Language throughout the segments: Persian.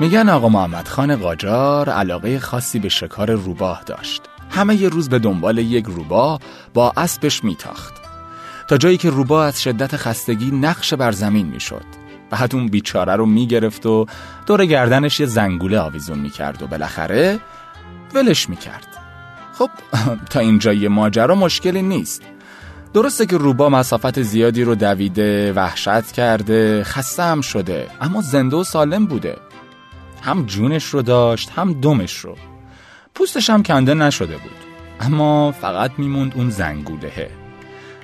میگن آقا محمد خان قاجار علاقه خاصی به شکار روباه داشت. همه یه روز به دنبال یک روباه با اسبش میتاخت. تا جایی که روباه از شدت خستگی نقش بر زمین می‌شد. بعد اون بیچاره رو می‌گرفت و دور گردنش یه زنگوله آویزون می‌کرد و بالاخره ولش می‌کرد. خب تا اینجای ماجرا مشکلی نیست. درسته که روبا مسافت زیادی رو دویده وحشت کرده خسته هم شده اما زنده و سالم بوده. هم جونش رو داشت هم دمش رو. پوستش هم کنده نشده بود. اما فقط میموند اون زنگولهه.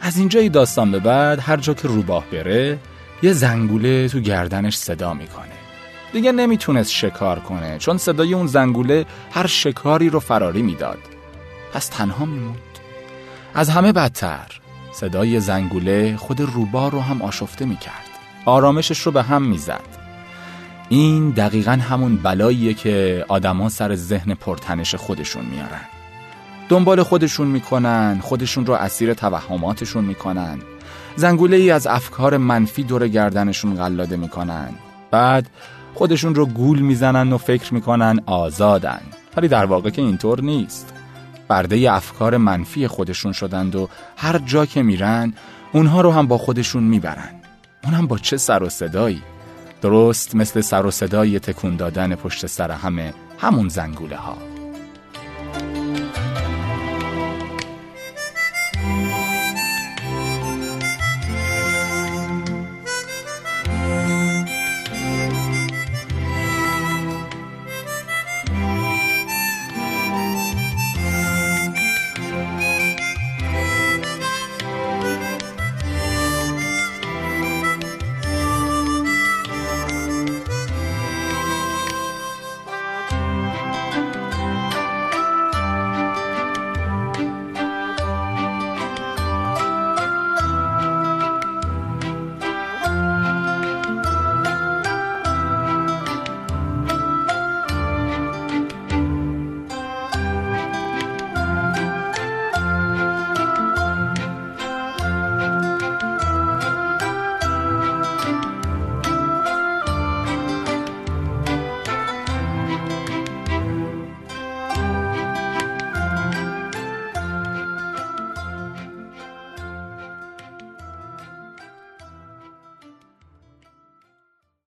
از اینجای داستان به بعد هر جا که روباه بره یه زنگوله تو گردنش صدا می‌کنه. دیگه نمی‌تونست شکار کنه چون صدای اون زنگوله هر شکاری رو فراری می‌داد. پس تنها میموند. از همه بدتر صدای زنگوله خود روبا رو هم آشفته می‌کرد. آرامشش رو به هم می‌زد. این دقیقا همون بلاییه که آدما سر ذهن پرتنش خودشون میارن. دنبال خودشون می‌کنن خودشون رو اسیر توهماتشون می‌کنن. زنگوله ای از افکار منفی دور گردنشون قلاده می‌کنن. بعد خودشون رو گول می‌زنن و فکر می‌کنن آزادن. ولی در واقع که اینطور نیست. برده افکار منفی خودشون شدند و هر جا که میرن اونها رو هم با خودشون می‌برن. اون هم با چه سر و صدایی؟ درست مثل سر و صدای تکون دادن پشت سر همه همون زنگوله ها